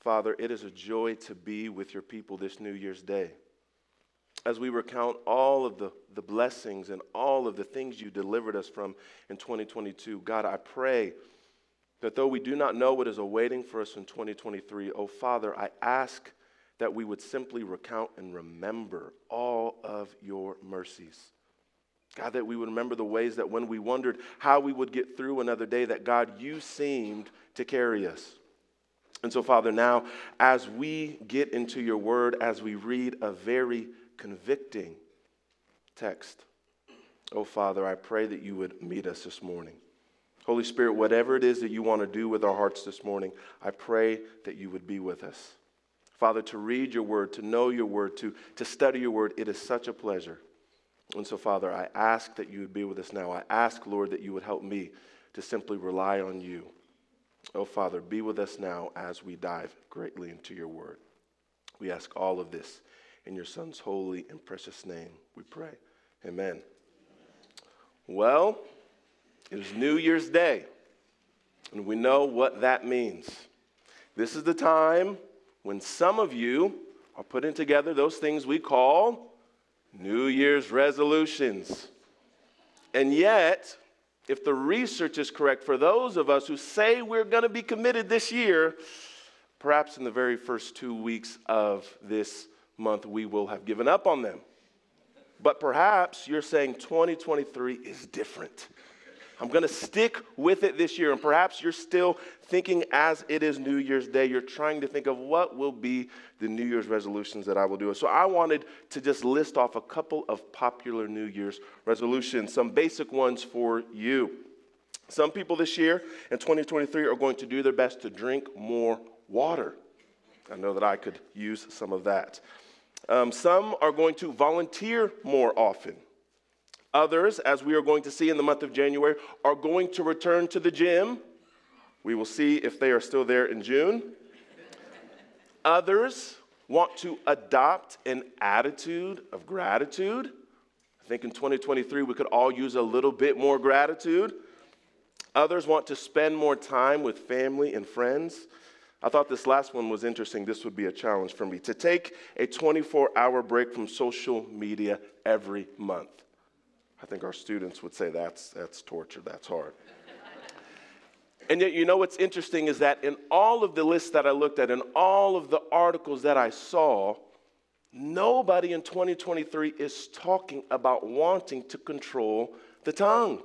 Father, it is a joy to be with your people this New Year's Day. As we recount all of the, the blessings and all of the things you delivered us from in 2022, God, I pray that though we do not know what is awaiting for us in 2023, oh Father, I ask that we would simply recount and remember all of your mercies. God, that we would remember the ways that when we wondered how we would get through another day, that God, you seemed to carry us. And so, Father, now as we get into your word, as we read a very convicting text, oh Father, I pray that you would meet us this morning. Holy Spirit, whatever it is that you want to do with our hearts this morning, I pray that you would be with us. Father, to read your word, to know your word, to, to study your word, it is such a pleasure. And so, Father, I ask that you would be with us now. I ask, Lord, that you would help me to simply rely on you. Oh, Father, be with us now as we dive greatly into your word. We ask all of this in your Son's holy and precious name, we pray. Amen. Well, it is New Year's Day, and we know what that means. This is the time when some of you are putting together those things we call New Year's resolutions. And yet, if the research is correct, for those of us who say we're going to be committed this year, perhaps in the very first two weeks of this month, we will have given up on them. But perhaps you're saying 2023 is different. I'm going to stick with it this year. And perhaps you're still thinking as it is New Year's Day, you're trying to think of what will be the New Year's resolutions that I will do. So I wanted to just list off a couple of popular New Year's resolutions, some basic ones for you. Some people this year in 2023 are going to do their best to drink more water. I know that I could use some of that. Um, some are going to volunteer more often. Others, as we are going to see in the month of January, are going to return to the gym. We will see if they are still there in June. Others want to adopt an attitude of gratitude. I think in 2023 we could all use a little bit more gratitude. Others want to spend more time with family and friends. I thought this last one was interesting. This would be a challenge for me to take a 24 hour break from social media every month. I think our students would say that's, that's torture, that's hard. and yet, you know what's interesting is that in all of the lists that I looked at, in all of the articles that I saw, nobody in 2023 is talking about wanting to control the tongue.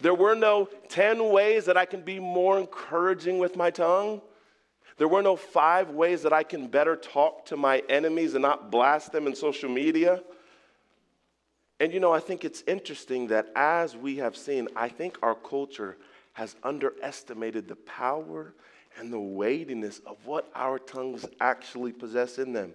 There were no 10 ways that I can be more encouraging with my tongue. There were no five ways that I can better talk to my enemies and not blast them in social media. And you know, I think it's interesting that as we have seen, I think our culture has underestimated the power and the weightiness of what our tongues actually possess in them.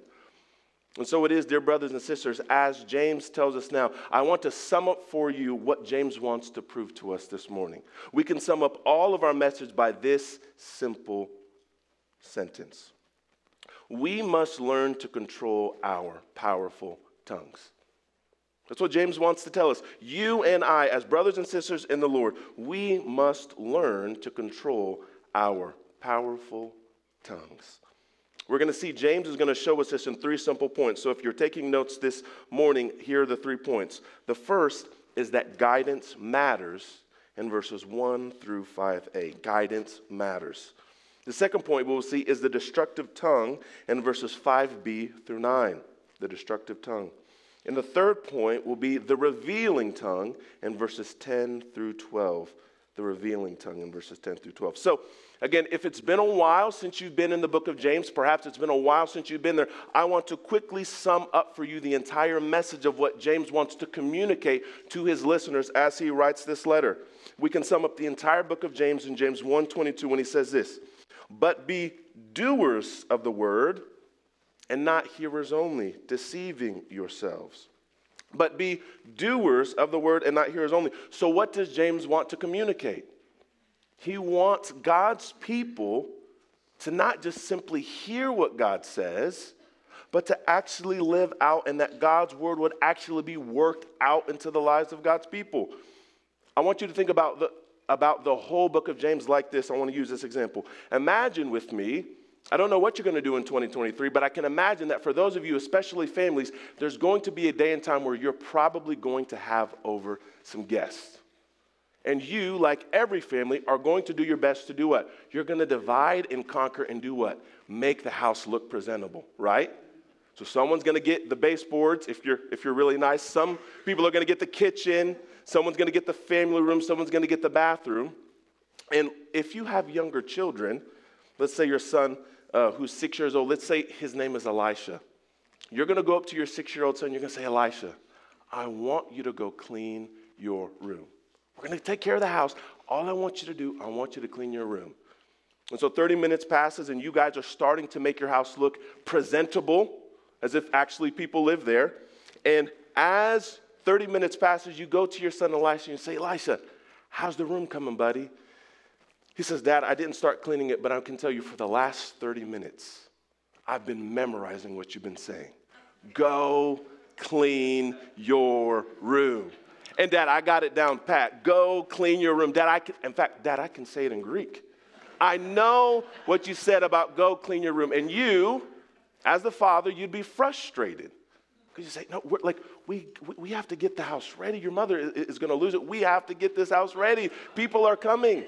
And so it is, dear brothers and sisters, as James tells us now, I want to sum up for you what James wants to prove to us this morning. We can sum up all of our message by this simple sentence We must learn to control our powerful tongues. That's what James wants to tell us. You and I, as brothers and sisters in the Lord, we must learn to control our powerful tongues. We're going to see James is going to show us this in three simple points. So if you're taking notes this morning, here are the three points. The first is that guidance matters in verses 1 through 5a. Guidance matters. The second point we'll see is the destructive tongue in verses 5b through 9. The destructive tongue. And the third point will be the revealing tongue in verses 10 through 12. The revealing tongue in verses 10 through 12. So, again, if it's been a while since you've been in the book of James, perhaps it's been a while since you've been there, I want to quickly sum up for you the entire message of what James wants to communicate to his listeners as he writes this letter. We can sum up the entire book of James in James 1:22 when he says this: "But be doers of the word and not hearers only, deceiving yourselves. But be doers of the word and not hearers only. So, what does James want to communicate? He wants God's people to not just simply hear what God says, but to actually live out and that God's word would actually be worked out into the lives of God's people. I want you to think about the, about the whole book of James like this. I want to use this example. Imagine with me I don't know what you're going to do in 2023, but I can imagine that for those of you, especially families, there's going to be a day and time where you're probably going to have over some guests. And you, like every family, are going to do your best to do what? You're going to divide and conquer and do what? Make the house look presentable, right? So someone's going to get the baseboards if you're if you're really nice. Some people are going to get the kitchen, someone's going to get the family room, someone's going to get the bathroom. And if you have younger children, let's say your son uh, who's 6 years old, let's say his name is Elisha. You're going to go up to your 6-year-old son, you're going to say, "Elisha, I want you to go clean your room." We're going to take care of the house. All I want you to do, I want you to clean your room. And so 30 minutes passes, and you guys are starting to make your house look presentable, as if actually people live there. And as 30 minutes passes, you go to your son Elisha and you say, Elisha, how's the room coming, buddy? He says, Dad, I didn't start cleaning it, but I can tell you for the last 30 minutes, I've been memorizing what you've been saying. Go clean your room. And dad, I got it down pat. Go clean your room. Dad, I can, in fact, dad, I can say it in Greek. I know what you said about go clean your room. And you, as the father, you'd be frustrated. Because you say, no, we're like, we, we have to get the house ready. Your mother is going to lose it. We have to get this house ready. People are coming.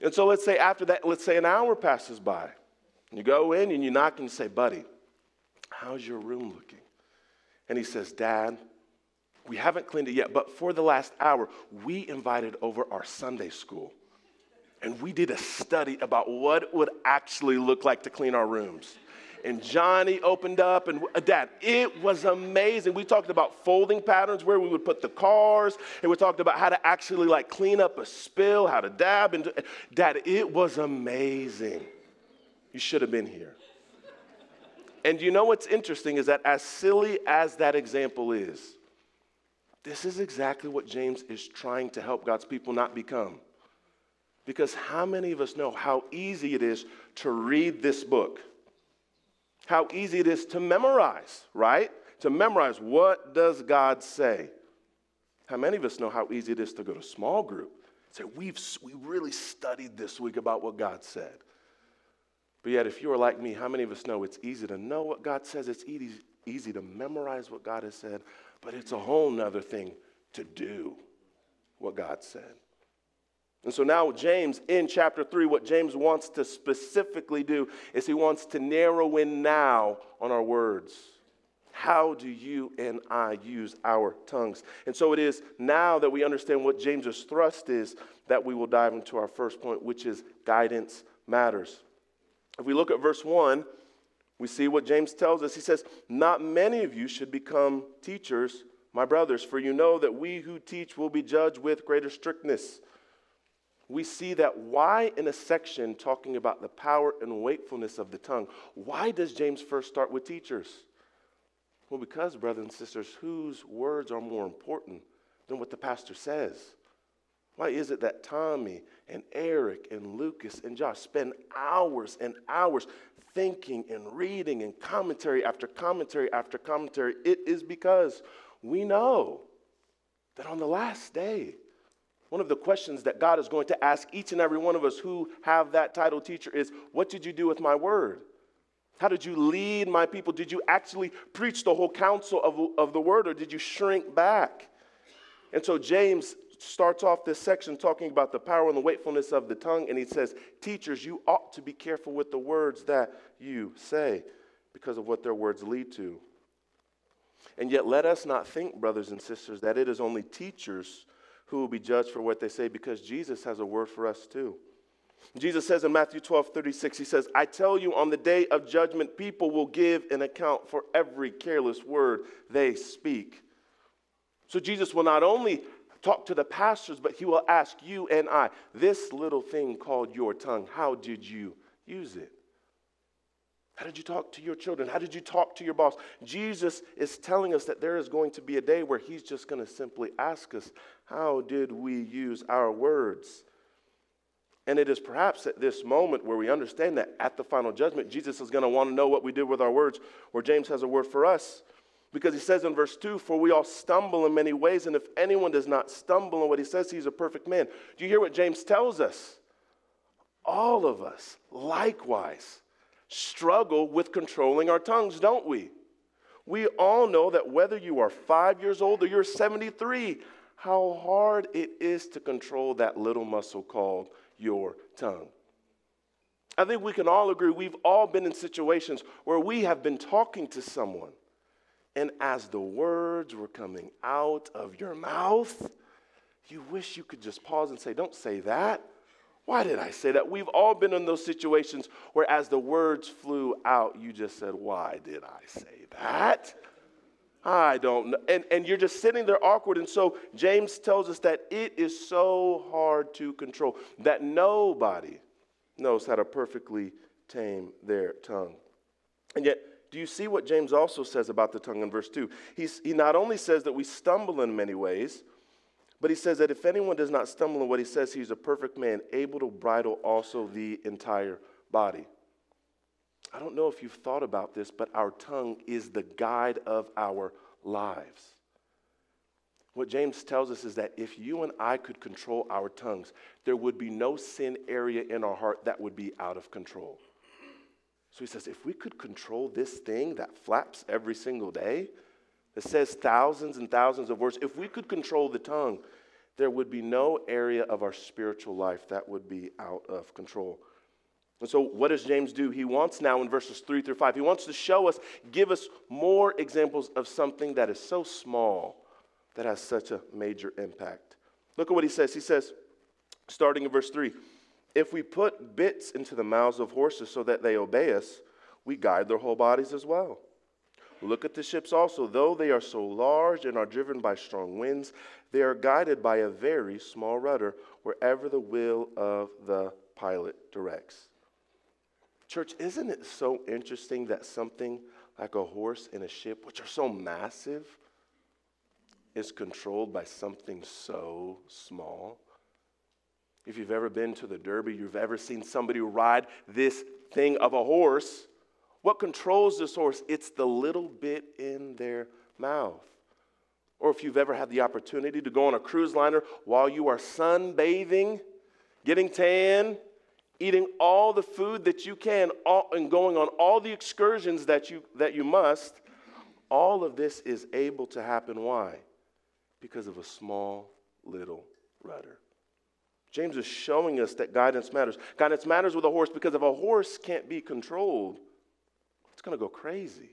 And so let's say after that, let's say an hour passes by. You go in and you knock and you say, buddy, how's your room looking? And he says, Dad, we haven't cleaned it yet, but for the last hour, we invited over our Sunday school. And we did a study about what it would actually look like to clean our rooms. And Johnny opened up, and Dad, it was amazing. We talked about folding patterns where we would put the cars, and we talked about how to actually like clean up a spill, how to dab. And Dad, it was amazing. You should have been here. And you know what's interesting is that as silly as that example is, this is exactly what James is trying to help God's people not become. Because how many of us know how easy it is to read this book? How easy it is to memorize, right? To memorize what does God say? How many of us know how easy it is to go to small group? and Say, we've we really studied this week about what God said. But yet, if you are like me, how many of us know it's easy to know what God says? It's easy, easy to memorize what God has said, but it's a whole nother thing to do what God said. And so now, James, in chapter 3, what James wants to specifically do is he wants to narrow in now on our words. How do you and I use our tongues? And so it is now that we understand what James's thrust is that we will dive into our first point, which is guidance matters. If we look at verse 1, we see what James tells us. He says, Not many of you should become teachers, my brothers, for you know that we who teach will be judged with greater strictness. We see that why, in a section talking about the power and wakefulness of the tongue, why does James first start with teachers? Well, because, brothers and sisters, whose words are more important than what the pastor says? Why is it that Tommy and Eric and Lucas and Josh spend hours and hours thinking and reading and commentary after commentary after commentary? It is because we know that on the last day, one of the questions that God is going to ask each and every one of us who have that title teacher is What did you do with my word? How did you lead my people? Did you actually preach the whole counsel of, of the word or did you shrink back? And so James starts off this section talking about the power and the wakefulness of the tongue, and he says, Teachers, you ought to be careful with the words that you say because of what their words lead to. And yet, let us not think, brothers and sisters, that it is only teachers who will be judged for what they say because Jesus has a word for us too. Jesus says in Matthew 12, 36, he says, I tell you, on the day of judgment, people will give an account for every careless word they speak. So Jesus will not only talk to the pastors, but he will ask you and I, this little thing called your tongue, how did you use it? How did you talk to your children? How did you talk to your boss? Jesus is telling us that there is going to be a day where he's just going to simply ask us, How did we use our words? And it is perhaps at this moment where we understand that at the final judgment, Jesus is going to want to know what we did with our words, where James has a word for us. Because he says in verse 2, For we all stumble in many ways, and if anyone does not stumble in what he says, he's a perfect man. Do you hear what James tells us? All of us, likewise, struggle with controlling our tongues, don't we? We all know that whether you are five years old or you're 73, how hard it is to control that little muscle called your tongue. I think we can all agree we've all been in situations where we have been talking to someone, and as the words were coming out of your mouth, you wish you could just pause and say, Don't say that. Why did I say that? We've all been in those situations where, as the words flew out, you just said, Why did I say that? I don't know. And, and you're just sitting there awkward. And so James tells us that it is so hard to control, that nobody knows how to perfectly tame their tongue. And yet, do you see what James also says about the tongue in verse 2? He's, he not only says that we stumble in many ways, but he says that if anyone does not stumble in what he says, he's a perfect man, able to bridle also the entire body. I don't know if you've thought about this, but our tongue is the guide of our lives. What James tells us is that if you and I could control our tongues, there would be no sin area in our heart that would be out of control. So he says, if we could control this thing that flaps every single day, that says thousands and thousands of words, if we could control the tongue, there would be no area of our spiritual life that would be out of control. And so, what does James do? He wants now in verses three through five, he wants to show us, give us more examples of something that is so small that has such a major impact. Look at what he says. He says, starting in verse three, if we put bits into the mouths of horses so that they obey us, we guide their whole bodies as well. Look at the ships also. Though they are so large and are driven by strong winds, they are guided by a very small rudder wherever the will of the pilot directs. Church, isn't it so interesting that something like a horse and a ship, which are so massive, is controlled by something so small? If you've ever been to the Derby, you've ever seen somebody ride this thing of a horse, what controls this horse? It's the little bit in their mouth. Or if you've ever had the opportunity to go on a cruise liner while you are sunbathing, getting tan, eating all the food that you can, all, and going on all the excursions that you, that you must, all of this is able to happen. Why? Because of a small little rudder. James is showing us that guidance matters. Guidance matters with a horse because if a horse can't be controlled, it's going to go crazy.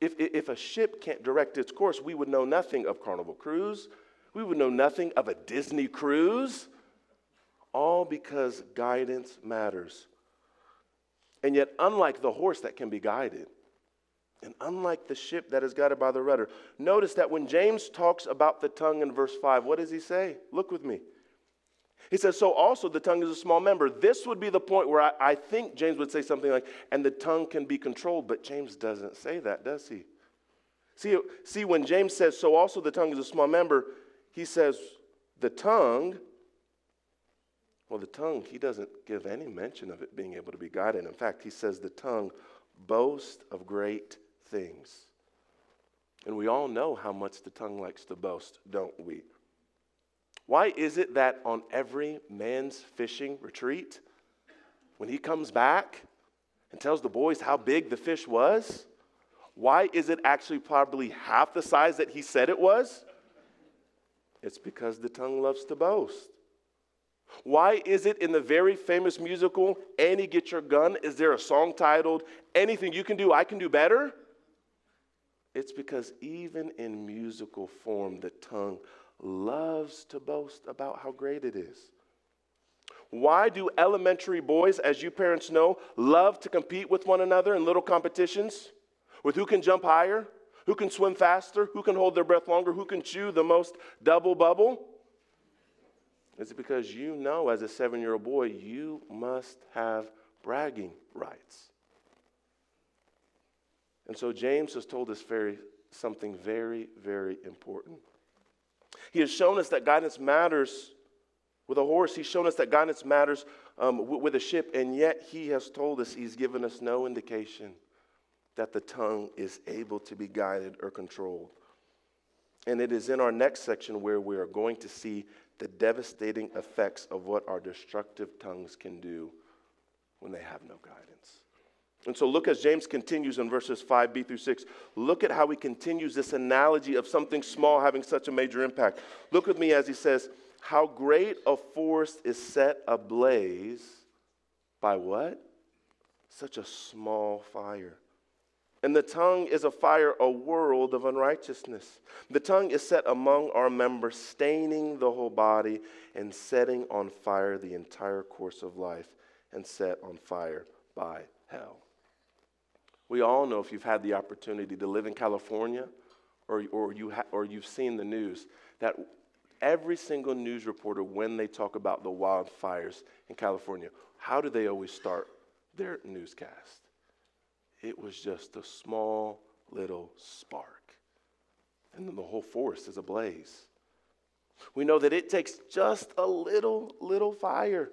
If, if a ship can't direct its course, we would know nothing of Carnival Cruise. We would know nothing of a Disney cruise. All because guidance matters. And yet, unlike the horse that can be guided, and unlike the ship that is guided by the rudder, notice that when James talks about the tongue in verse 5, what does he say? Look with me. He says, So also the tongue is a small member. This would be the point where I, I, think James would say something like, and the tongue can be controlled, but James doesn't say that, does he? See, see, when James says, So also the tongue is a small member, he says, The tongue, well, the tongue, he doesn't give any mention of it being able to be guided. In fact, he says, The tongue boasts of great things. And we all know how much the tongue likes to boast, don't we? Why is it that on every man's fishing retreat, when he comes back and tells the boys how big the fish was, why is it actually probably half the size that he said it was? It's because the tongue loves to boast. Why is it in the very famous musical, Annie Get Your Gun, is there a song titled, Anything You Can Do, I Can Do Better? It's because even in musical form, the tongue loves to boast about how great it is. Why do elementary boys, as you parents know, love to compete with one another in little competitions with who can jump higher, who can swim faster, who can hold their breath longer, who can chew the most double bubble? Is it because you know, as a seven year old boy, you must have bragging rights? And so James has told us very, something very, very important. He has shown us that guidance matters with a horse. He's shown us that guidance matters um, with a ship, and yet he has told us, he's given us no indication that the tongue is able to be guided or controlled. And it is in our next section where we are going to see the devastating effects of what our destructive tongues can do when they have no guidance. And so look as James continues in verses 5b through 6. Look at how he continues this analogy of something small having such a major impact. Look with me as he says, How great a forest is set ablaze by what? Such a small fire. And the tongue is a fire, a world of unrighteousness. The tongue is set among our members, staining the whole body and setting on fire the entire course of life, and set on fire by hell. We all know if you've had the opportunity to live in California or, or, you ha- or you've seen the news, that every single news reporter, when they talk about the wildfires in California, how do they always start their newscast? It was just a small little spark. And then the whole forest is ablaze. We know that it takes just a little, little fire.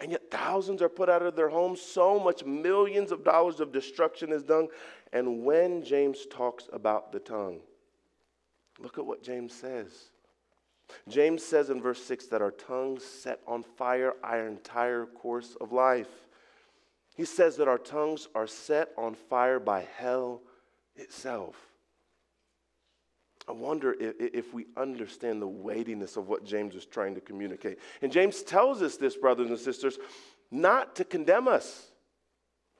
And yet thousands are put out of their homes. So much millions of dollars of destruction is done. And when James talks about the tongue, look at what James says. James says in verse 6 that our tongues set on fire our entire course of life. He says that our tongues are set on fire by hell itself. I wonder if, if, we understand the weightiness of what James is trying to communicate. And James tells us this, brothers and sisters, not to condemn us.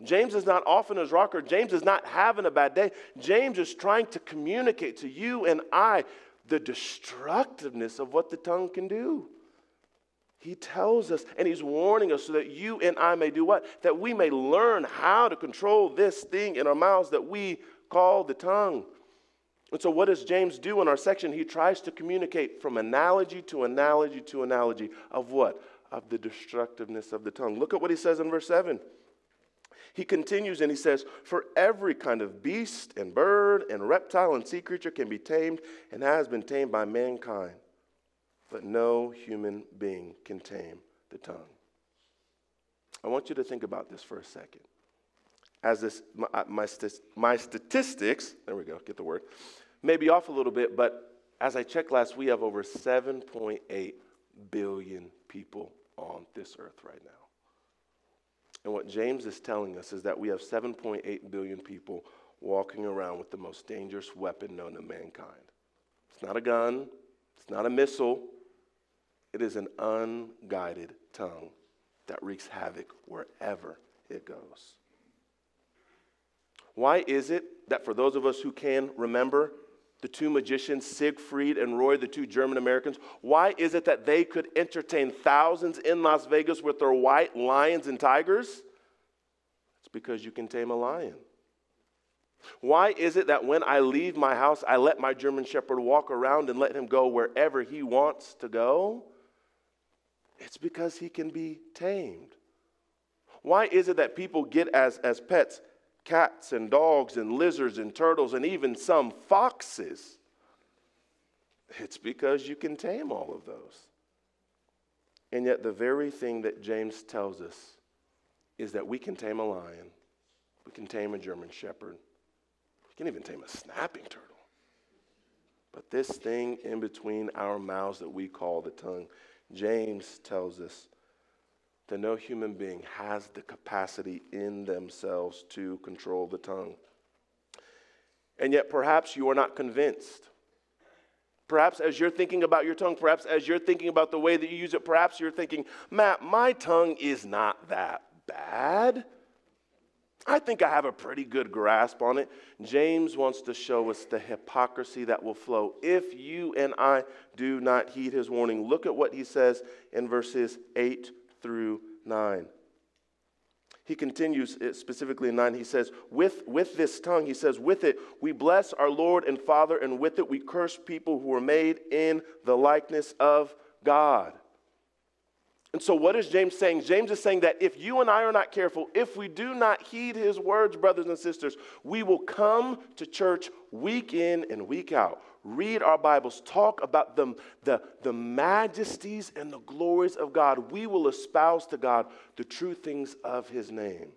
James is not off in his rocker. James is not having a bad day. James is trying to communicate to you and I the destructiveness of what the tongue can do. He tells us and he's warning us so that you and I may do what? That we may learn how to control this thing in our mouths that we call the tongue. And so, what does James do in our section? He tries to communicate from analogy to analogy to analogy of what? Of the destructiveness of the tongue. Look at what he says in verse 7. He continues and he says, For every kind of beast and bird and reptile and sea creature can be tamed and has been tamed by mankind but no human being can tame the tongue. I want you to think about this for a second. As this, my, my, my statistics, there we go, get the word, may be off a little bit, but as I checked last, we have over 7.8 billion people on this earth right now. And what James is telling us is that we have 7.8 billion people walking around with the most dangerous weapon known to mankind. It's not a gun, it's not a missile, it is an unguided tongue that wreaks havoc wherever it goes. Why is it that for those of us who can remember the two magicians, Siegfried and Roy, the two German Americans, why is it that they could entertain thousands in Las Vegas with their white lions and tigers? It's because you can tame a lion. Why is it that when I leave my house, I let my German Shepherd walk around and let him go wherever he wants to go? It's because he can be tamed. Why is it that people get as, as pets cats and dogs and lizards and turtles and even some foxes? It's because you can tame all of those. And yet, the very thing that James tells us is that we can tame a lion, we can tame a German shepherd, we can even tame a snapping turtle. But this thing in between our mouths that we call the tongue, James tells us that no human being has the capacity in themselves to control the tongue. And yet, perhaps you are not convinced. Perhaps as you're thinking about your tongue, perhaps as you're thinking about the way that you use it, perhaps you're thinking, Matt, my tongue is not that bad. I think I have a pretty good grasp on it. James wants to show us the hypocrisy that will flow if you and I do not heed his warning. Look at what he says in verses 8 through 9. He continues specifically in 9. He says, with, with this tongue, he says, with it we bless our Lord and Father, and with it we curse people who are made in the likeness of God. And so, what is James saying? James is saying that if you and I are not careful, if we do not heed his words, brothers and sisters, we will come to church week in and week out, read our Bibles, talk about the, the, the majesties and the glories of God. We will espouse to God the true things of his name.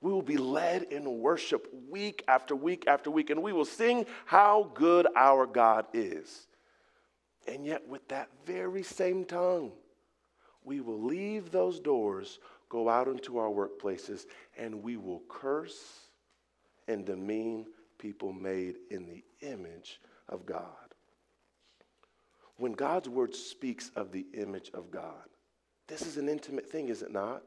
We will be led in worship week after week after week, and we will sing how good our God is. And yet, with that very same tongue, we will leave those doors go out into our workplaces and we will curse and demean people made in the image of God. When God's word speaks of the image of God, this is an intimate thing, is it not?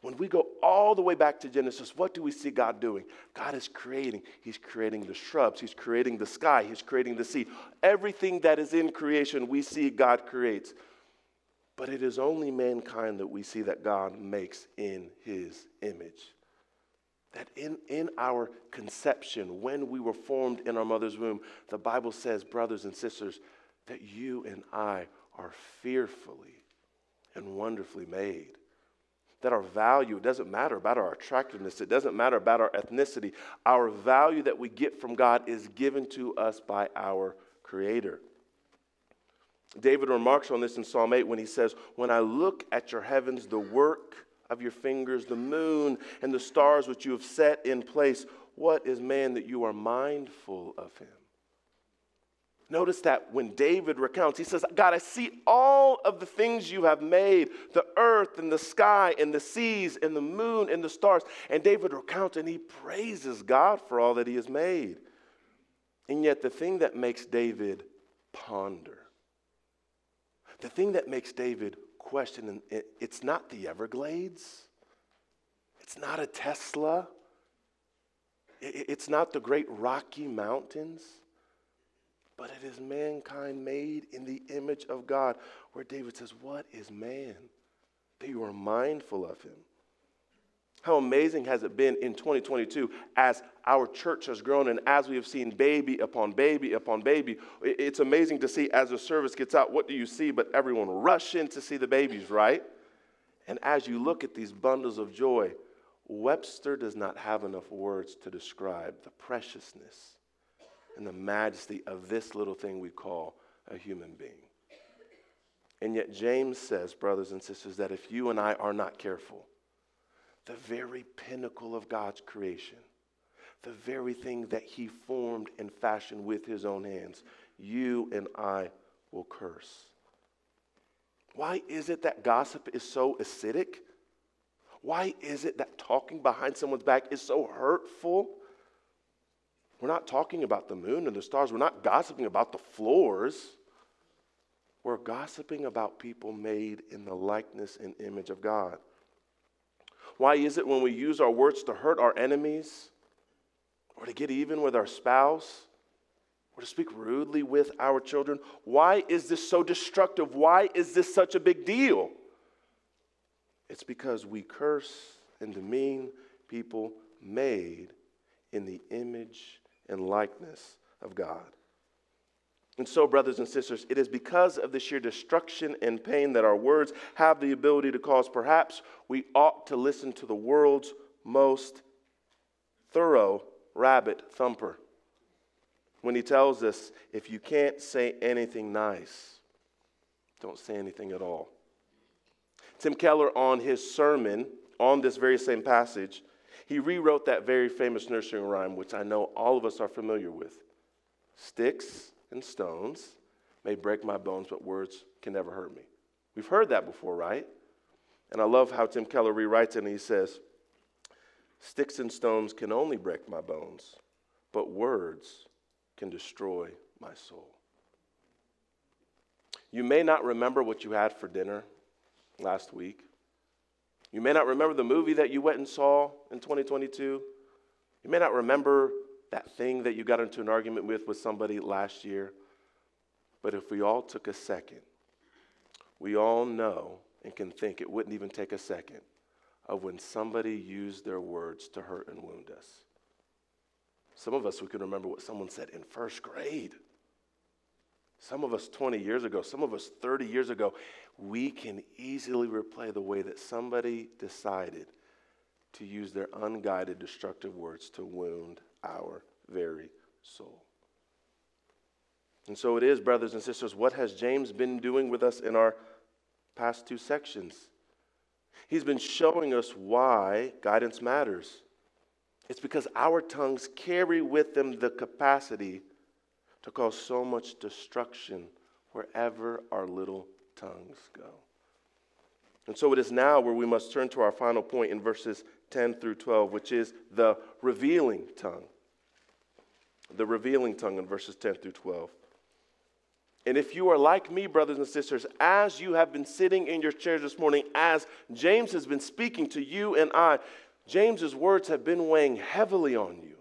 When we go all the way back to Genesis, what do we see God doing? God is creating. He's creating the shrubs, He's creating the sky, He's creating the sea. Everything that is in creation, we see God creates. But it is only mankind that we see that God makes in His image. That in, in our conception, when we were formed in our mother's womb, the Bible says, brothers and sisters, that you and I are fearfully and wonderfully made. That our value, it doesn't matter about our attractiveness, it doesn't matter about our ethnicity. Our value that we get from God is given to us by our Creator. David remarks on this in Psalm 8 when he says, When I look at your heavens, the work of your fingers, the moon and the stars which you have set in place, what is man that you are mindful of him? Notice that when David recounts, he says, God, I see all of the things you have made the earth and the sky and the seas and the moon and the stars. And David recounts and he praises God for all that he has made. And yet, the thing that makes David ponder, the thing that makes David question, it's not the Everglades, it's not a Tesla, it's not the great Rocky Mountains but it is mankind made in the image of God, where David says, What is man? That you are mindful of him. How amazing has it been in 2022 as our church has grown and as we have seen baby upon baby upon baby? It's amazing to see as the service gets out, what do you see? But everyone rush in to see the babies, right? And as you look at these bundles of joy, Webster does not have enough words to describe the preciousness and the majesty of this little thing we call a human being. And yet, James says, brothers and sisters, that if you and I are not careful, the very pinnacle of God's creation, the very thing that He formed and fashioned with His own hands, you and I will curse. Why is it that gossip is so acidic? Why is it that talking behind someone's back is so hurtful? We're not talking about the moon and the stars. We're not gossiping about the floors. We're gossiping about people made in the likeness and image of God. Why is it when we use our words to hurt our enemies or to get even with our spouse or to speak rudely with our children? Why is this so destructive? Why is this such a big deal? It's because we curse and demean people made in the image and likeness of God. And so, brothers and sisters, it is because of the sheer destruction and pain that our words have the ability to cause. Perhaps we ought to listen to the world's most thorough rabbit thumper when he tells us if you can't say anything nice, don't say anything at all. Tim Keller, on his sermon on this very same passage, he rewrote that very famous nursery rhyme, which I know all of us are familiar with Sticks and stones may break my bones, but words can never hurt me. We've heard that before, right? And I love how Tim Keller rewrites it and he says, Sticks and stones can only break my bones, but words can destroy my soul. You may not remember what you had for dinner last week. You may not remember the movie that you went and saw in 2022. You may not remember that thing that you got into an argument with with somebody last year. But if we all took a second, we all know and can think it wouldn't even take a second of when somebody used their words to hurt and wound us. Some of us, we can remember what someone said in first grade. Some of us 20 years ago, some of us 30 years ago, we can easily replay the way that somebody decided to use their unguided, destructive words to wound our very soul. And so it is, brothers and sisters, what has James been doing with us in our past two sections? He's been showing us why guidance matters. It's because our tongues carry with them the capacity to cause so much destruction wherever our little tongues go. And so it is now where we must turn to our final point in verses 10 through 12, which is the revealing tongue. The revealing tongue in verses 10 through 12. And if you are like me, brothers and sisters, as you have been sitting in your chairs this morning, as James has been speaking to you and I, James's words have been weighing heavily on you.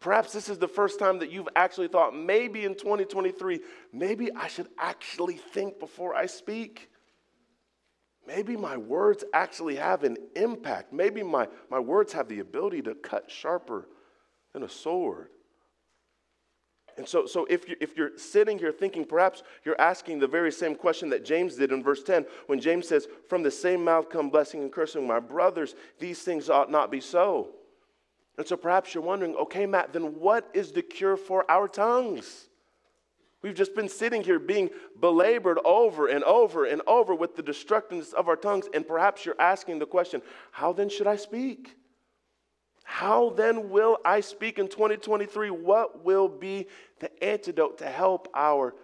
Perhaps this is the first time that you've actually thought, maybe in 2023, maybe I should actually think before I speak. Maybe my words actually have an impact. Maybe my, my words have the ability to cut sharper than a sword. And so, so if, you, if you're sitting here thinking, perhaps you're asking the very same question that James did in verse 10, when James says, From the same mouth come blessing and cursing, my brothers, these things ought not be so. And so perhaps you're wondering, okay, Matt, then what is the cure for our tongues? We've just been sitting here being belabored over and over and over with the destructiveness of our tongues, and perhaps you're asking the question, how then should I speak? How then will I speak in 2023? What will be the antidote to help our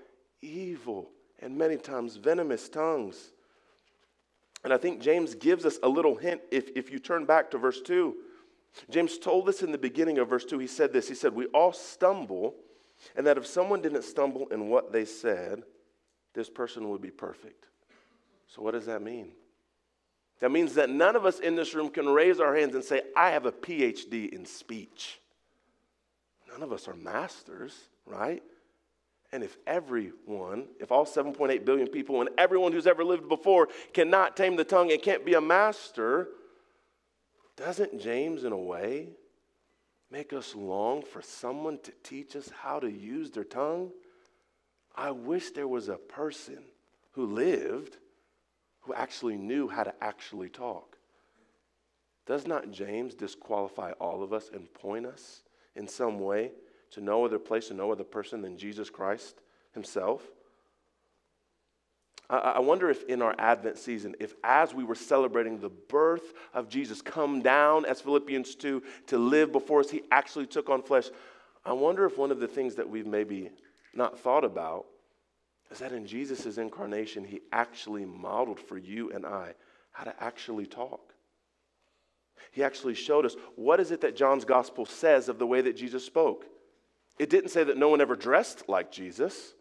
evil and many times venomous tongues? And I think James gives us a little hint if, if you turn back to verse 2. James told us in the beginning of verse 2, he said this He said, We all stumble, and that if someone didn't stumble in what they said, this person would be perfect. So, what does that mean? That means that none of us in this room can raise our hands and say, I have a PhD in speech. None of us are masters, right? And if everyone, if all 7.8 billion people and everyone who's ever lived before cannot tame the tongue and can't be a master, doesn't James, in a way, make us long for someone to teach us how to use their tongue? I wish there was a person who lived who actually knew how to actually talk. Does not James disqualify all of us and point us in some way to no other place and no other person than Jesus Christ himself? I wonder if in our Advent season, if as we were celebrating the birth of Jesus, come down as Philippians 2 to live before us, he actually took on flesh. I wonder if one of the things that we've maybe not thought about is that in Jesus' incarnation, he actually modeled for you and I how to actually talk. He actually showed us what is it that John's gospel says of the way that Jesus spoke. It didn't say that no one ever dressed like Jesus.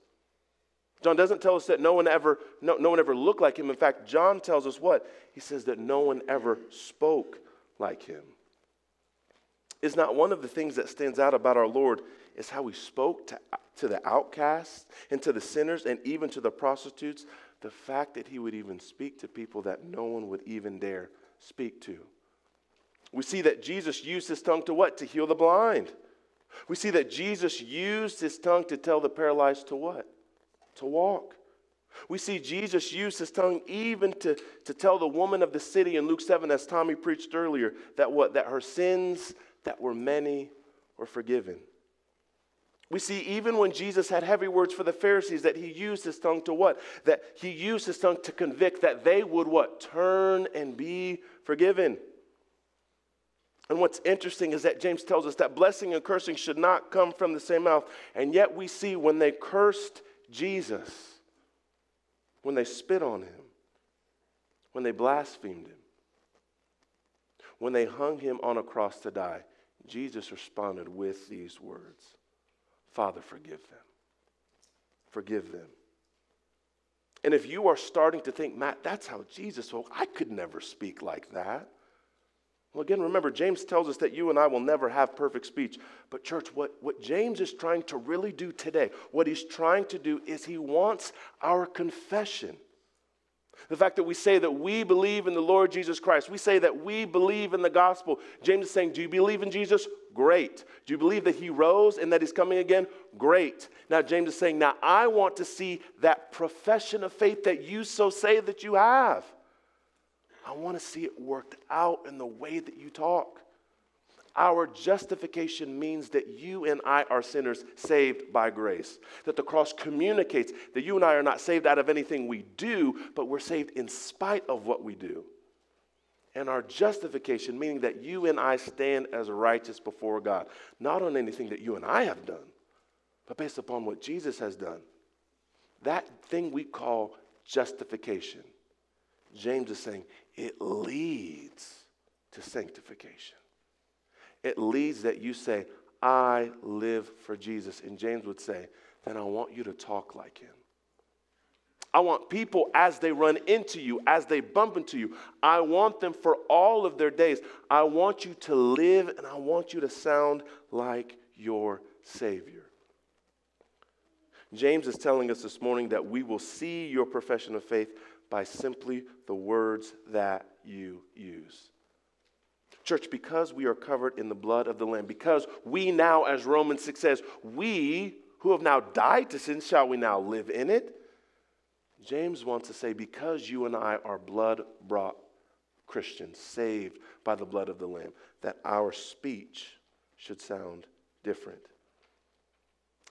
John doesn't tell us that no one ever no, no one ever looked like him. In fact, John tells us what? He says that no one ever spoke like him. Is not one of the things that stands out about our Lord is how he spoke to, to the outcasts and to the sinners and even to the prostitutes. The fact that he would even speak to people that no one would even dare speak to. We see that Jesus used his tongue to what? To heal the blind. We see that Jesus used his tongue to tell the paralyzed to what? To walk. We see Jesus use his tongue even to, to tell the woman of the city in Luke 7, as Tommy preached earlier, that what? That her sins that were many were forgiven. We see even when Jesus had heavy words for the Pharisees that he used his tongue to what? That he used his tongue to convict that they would what? Turn and be forgiven. And what's interesting is that James tells us that blessing and cursing should not come from the same mouth. And yet we see when they cursed Jesus, when they spit on him, when they blasphemed him, when they hung him on a cross to die, Jesus responded with these words Father, forgive them. Forgive them. And if you are starting to think, Matt, that's how Jesus spoke, I could never speak like that. Well, again, remember, James tells us that you and I will never have perfect speech. But, church, what, what James is trying to really do today, what he's trying to do is he wants our confession. The fact that we say that we believe in the Lord Jesus Christ, we say that we believe in the gospel. James is saying, Do you believe in Jesus? Great. Do you believe that he rose and that he's coming again? Great. Now, James is saying, Now I want to see that profession of faith that you so say that you have. I want to see it worked out in the way that you talk. Our justification means that you and I are sinners saved by grace. That the cross communicates that you and I are not saved out of anything we do, but we're saved in spite of what we do. And our justification, meaning that you and I stand as righteous before God, not on anything that you and I have done, but based upon what Jesus has done. That thing we call justification. James is saying it leads to sanctification. It leads that you say, I live for Jesus. And James would say, then I want you to talk like him. I want people as they run into you, as they bump into you, I want them for all of their days. I want you to live and I want you to sound like your Savior. James is telling us this morning that we will see your profession of faith by simply the words that you use. Church, because we are covered in the blood of the Lamb, because we now, as Romans 6 says, we who have now died to sin, shall we now live in it? James wants to say, because you and I are blood brought Christians, saved by the blood of the Lamb, that our speech should sound different.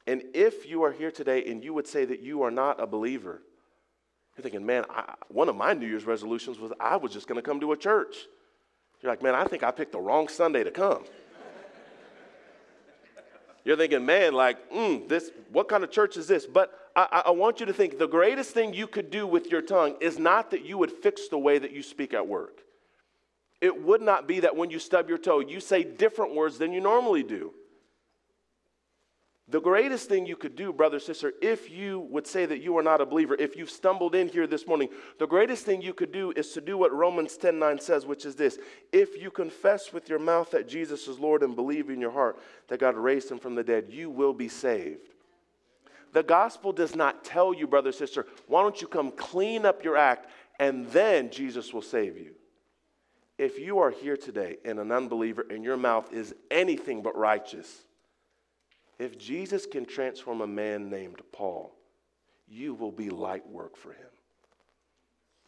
And if you are here today and you would say that you are not a believer, you're thinking, man, I, one of my New Year's resolutions was I was just going to come to a church. You're like, man, I think I picked the wrong Sunday to come. You're thinking, man, like, mm, this, what kind of church is this? But I, I want you to think the greatest thing you could do with your tongue is not that you would fix the way that you speak at work. It would not be that when you stub your toe, you say different words than you normally do. The greatest thing you could do, brother, sister, if you would say that you are not a believer, if you've stumbled in here this morning, the greatest thing you could do is to do what Romans 10 9 says, which is this If you confess with your mouth that Jesus is Lord and believe in your heart that God raised him from the dead, you will be saved. The gospel does not tell you, brother, sister, why don't you come clean up your act and then Jesus will save you. If you are here today and an unbeliever and your mouth is anything but righteous, if Jesus can transform a man named Paul, you will be light work for him.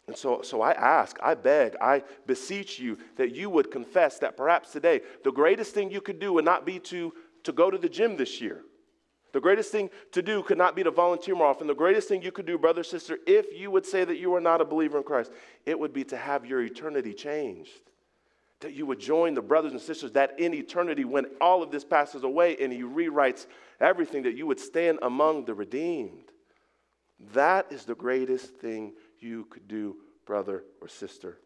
And so, so I ask, I beg, I beseech you that you would confess that perhaps today the greatest thing you could do would not be to, to go to the gym this year. The greatest thing to do could not be to volunteer more often. The greatest thing you could do, brother, sister, if you would say that you are not a believer in Christ, it would be to have your eternity changed that you would join the brothers and sisters that in eternity, when all of this passes away and he rewrites everything, that you would stand among the redeemed. That is the greatest thing you could do, brother or sister.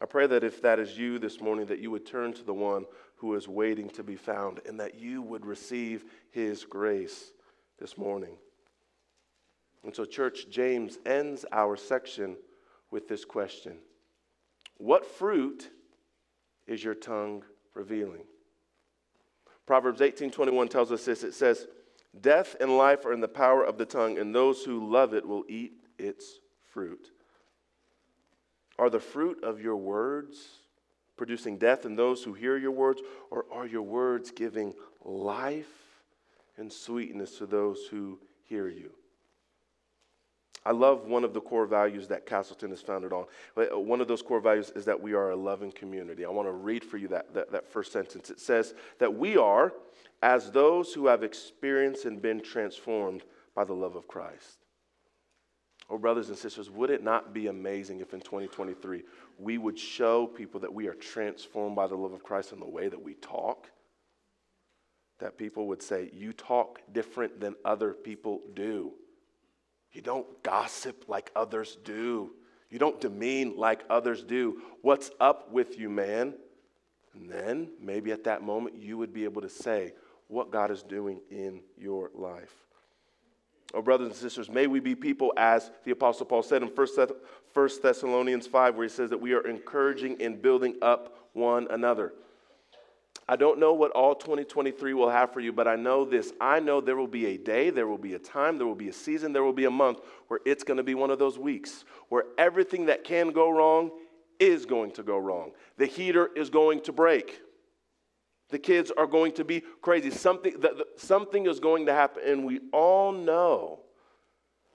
I pray that if that is you this morning, that you would turn to the one who is waiting to be found and that you would receive his grace this morning. And so, church, James ends our section with this question What fruit is your tongue revealing? Proverbs 18:21 tells us this. It says, "Death and life are in the power of the tongue, and those who love it will eat its fruit." Are the fruit of your words producing death in those who hear your words, or are your words giving life and sweetness to those who hear you? I love one of the core values that Castleton is founded on. Uh, one of those core values is that we are a loving community. I want to read for you that, that, that first sentence. It says that we are as those who have experienced and been transformed by the love of Christ. Oh, brothers and sisters, would it not be amazing if in 2023 we would show people that we are transformed by the love of Christ in the way that we talk? That people would say, You talk different than other people do. You don't gossip like others do. You don't demean like others do. What's up with you, man? And then maybe at that moment you would be able to say what God is doing in your life. Oh, brothers and sisters, may we be people, as the Apostle Paul said in 1 Thessalonians 5, where he says that we are encouraging and building up one another. I don't know what all 2023 will have for you, but I know this. I know there will be a day, there will be a time, there will be a season, there will be a month where it's going to be one of those weeks where everything that can go wrong is going to go wrong. The heater is going to break. The kids are going to be crazy. Something, the, something is going to happen, and we all know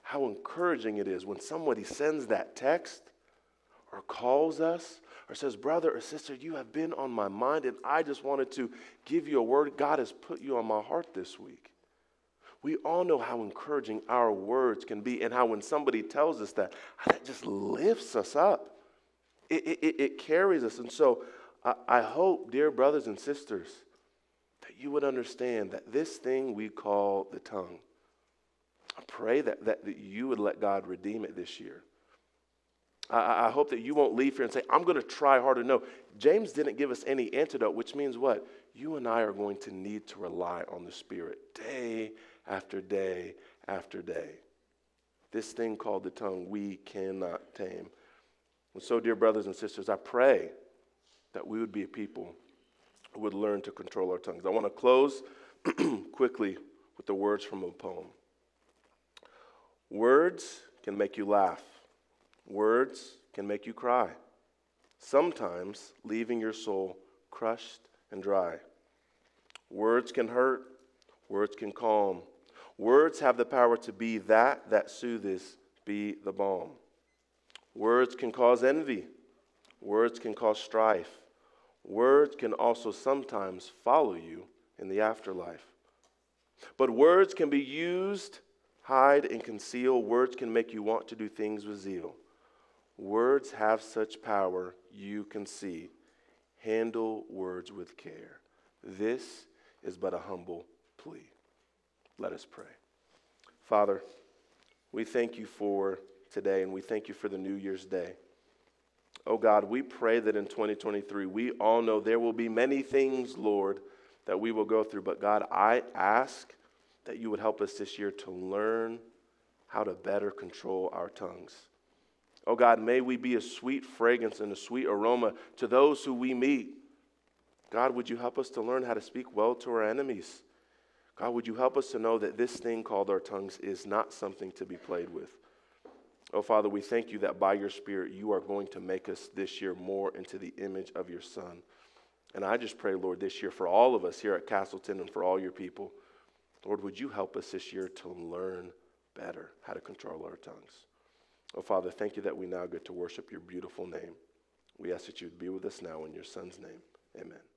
how encouraging it is when somebody sends that text or calls us or says, Brother or sister, you have been on my mind, and I just wanted to give you a word. God has put you on my heart this week. We all know how encouraging our words can be, and how when somebody tells us that, that just lifts us up. It, it, it carries us. And so I, I hope, dear brothers and sisters, that you would understand that this thing we call the tongue, I pray that, that, that you would let God redeem it this year. I, I hope that you won't leave here and say, I'm going to try harder. No, James didn't give us any antidote, which means what? You and I are going to need to rely on the Spirit day after day after day. This thing called the tongue, we cannot tame. And so, dear brothers and sisters, I pray that we would be a people who would learn to control our tongues. I want to close quickly with the words from a poem. Words can make you laugh, words can make you cry, sometimes leaving your soul crushed and dry. Words can hurt, words can calm. Words have the power to be that that soothes, be the balm. Words can cause envy, words can cause strife. Words can also sometimes follow you in the afterlife. But words can be used, hide, and conceal. Words can make you want to do things with zeal. Words have such power, you can see. Handle words with care. This is but a humble plea. Let us pray. Father, we thank you for today and we thank you for the New Year's Day. Oh God, we pray that in 2023, we all know there will be many things, Lord, that we will go through. But God, I ask that you would help us this year to learn how to better control our tongues. Oh God, may we be a sweet fragrance and a sweet aroma to those who we meet. God, would you help us to learn how to speak well to our enemies? God, would you help us to know that this thing called our tongues is not something to be played with? Oh, Father, we thank you that by your Spirit, you are going to make us this year more into the image of your Son. And I just pray, Lord, this year for all of us here at Castleton and for all your people, Lord, would you help us this year to learn better how to control our tongues? Oh, Father, thank you that we now get to worship your beautiful name. We ask that you be with us now in your Son's name. Amen.